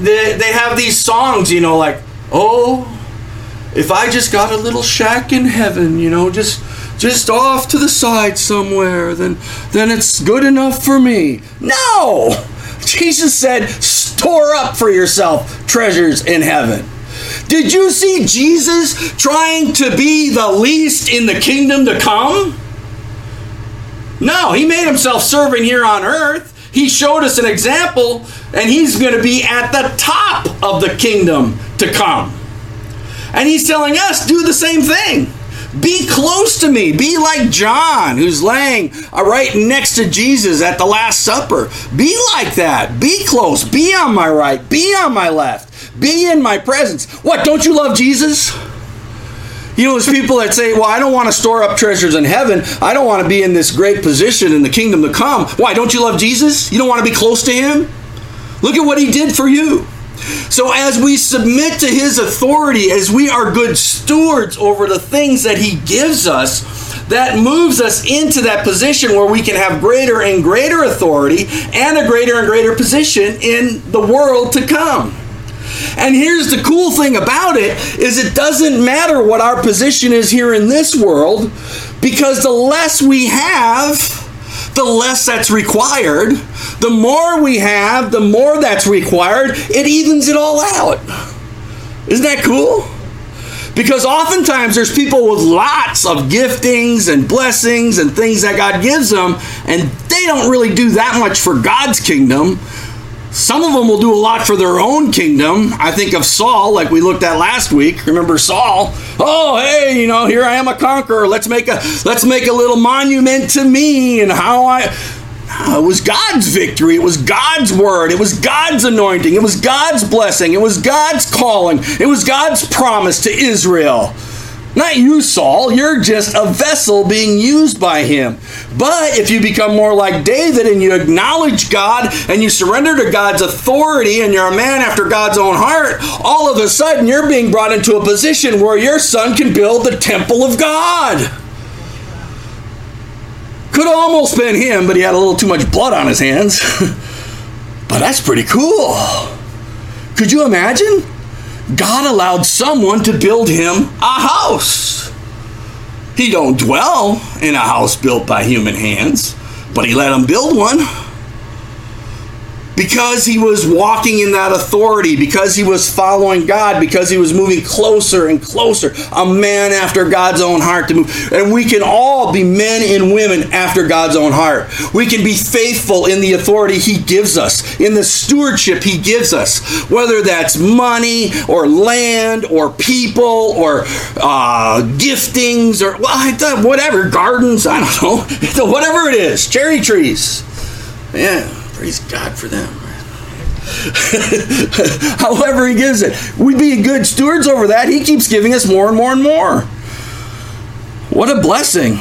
they, they have these songs, you know, like, oh, if I just got a little shack in heaven, you know, just just off to the side somewhere, then then it's good enough for me. No! Jesus said, store up for yourself treasures in heaven. Did you see Jesus trying to be the least in the kingdom to come? No, he made himself servant here on earth. He showed us an example, and he's going to be at the top of the kingdom to come. And he's telling us, do the same thing. Be close to me. Be like John, who's laying uh, right next to Jesus at the Last Supper. Be like that. Be close. Be on my right. Be on my left. Be in my presence. What, don't you love Jesus? You know, there's people that say, Well, I don't want to store up treasures in heaven. I don't want to be in this great position in the kingdom to come. Why? Don't you love Jesus? You don't want to be close to him? Look at what he did for you. So, as we submit to His authority, as we are good stewards over the things that He gives us, that moves us into that position where we can have greater and greater authority and a greater and greater position in the world to come. And here's the cool thing about it is it doesn't matter what our position is here in this world because the less we have, the less that's required. The more we have, the more that's required. It evens it all out. Isn't that cool? Because oftentimes there's people with lots of giftings and blessings and things that God gives them, and they don't really do that much for God's kingdom. Some of them will do a lot for their own kingdom. I think of Saul, like we looked at last week. Remember Saul? Oh, hey, you know, here I am a conqueror. Let's make a let's make a little monument to me and how I ah, it was God's victory. It was God's word. It was God's anointing. It was God's blessing. It was God's calling. It was God's promise to Israel. Not you, Saul. You're just a vessel being used by him. But if you become more like David and you acknowledge God and you surrender to God's authority and you're a man after God's own heart, all of a sudden you're being brought into a position where your son can build the temple of God. Could have almost been him, but he had a little too much blood on his hands. but that's pretty cool. Could you imagine? God allowed someone to build him a house. He don't dwell in a house built by human hands, but he let him build one because he was walking in that authority, because he was following God, because he was moving closer and closer, a man after God's own heart to move. And we can all be men and women after God's own heart. We can be faithful in the authority he gives us, in the stewardship he gives us, whether that's money or land or people or uh, giftings or whatever, gardens, I don't know, whatever it is, cherry trees. Yeah. Praise God for them. However, He gives it. We be good stewards over that. He keeps giving us more and more and more. What a blessing.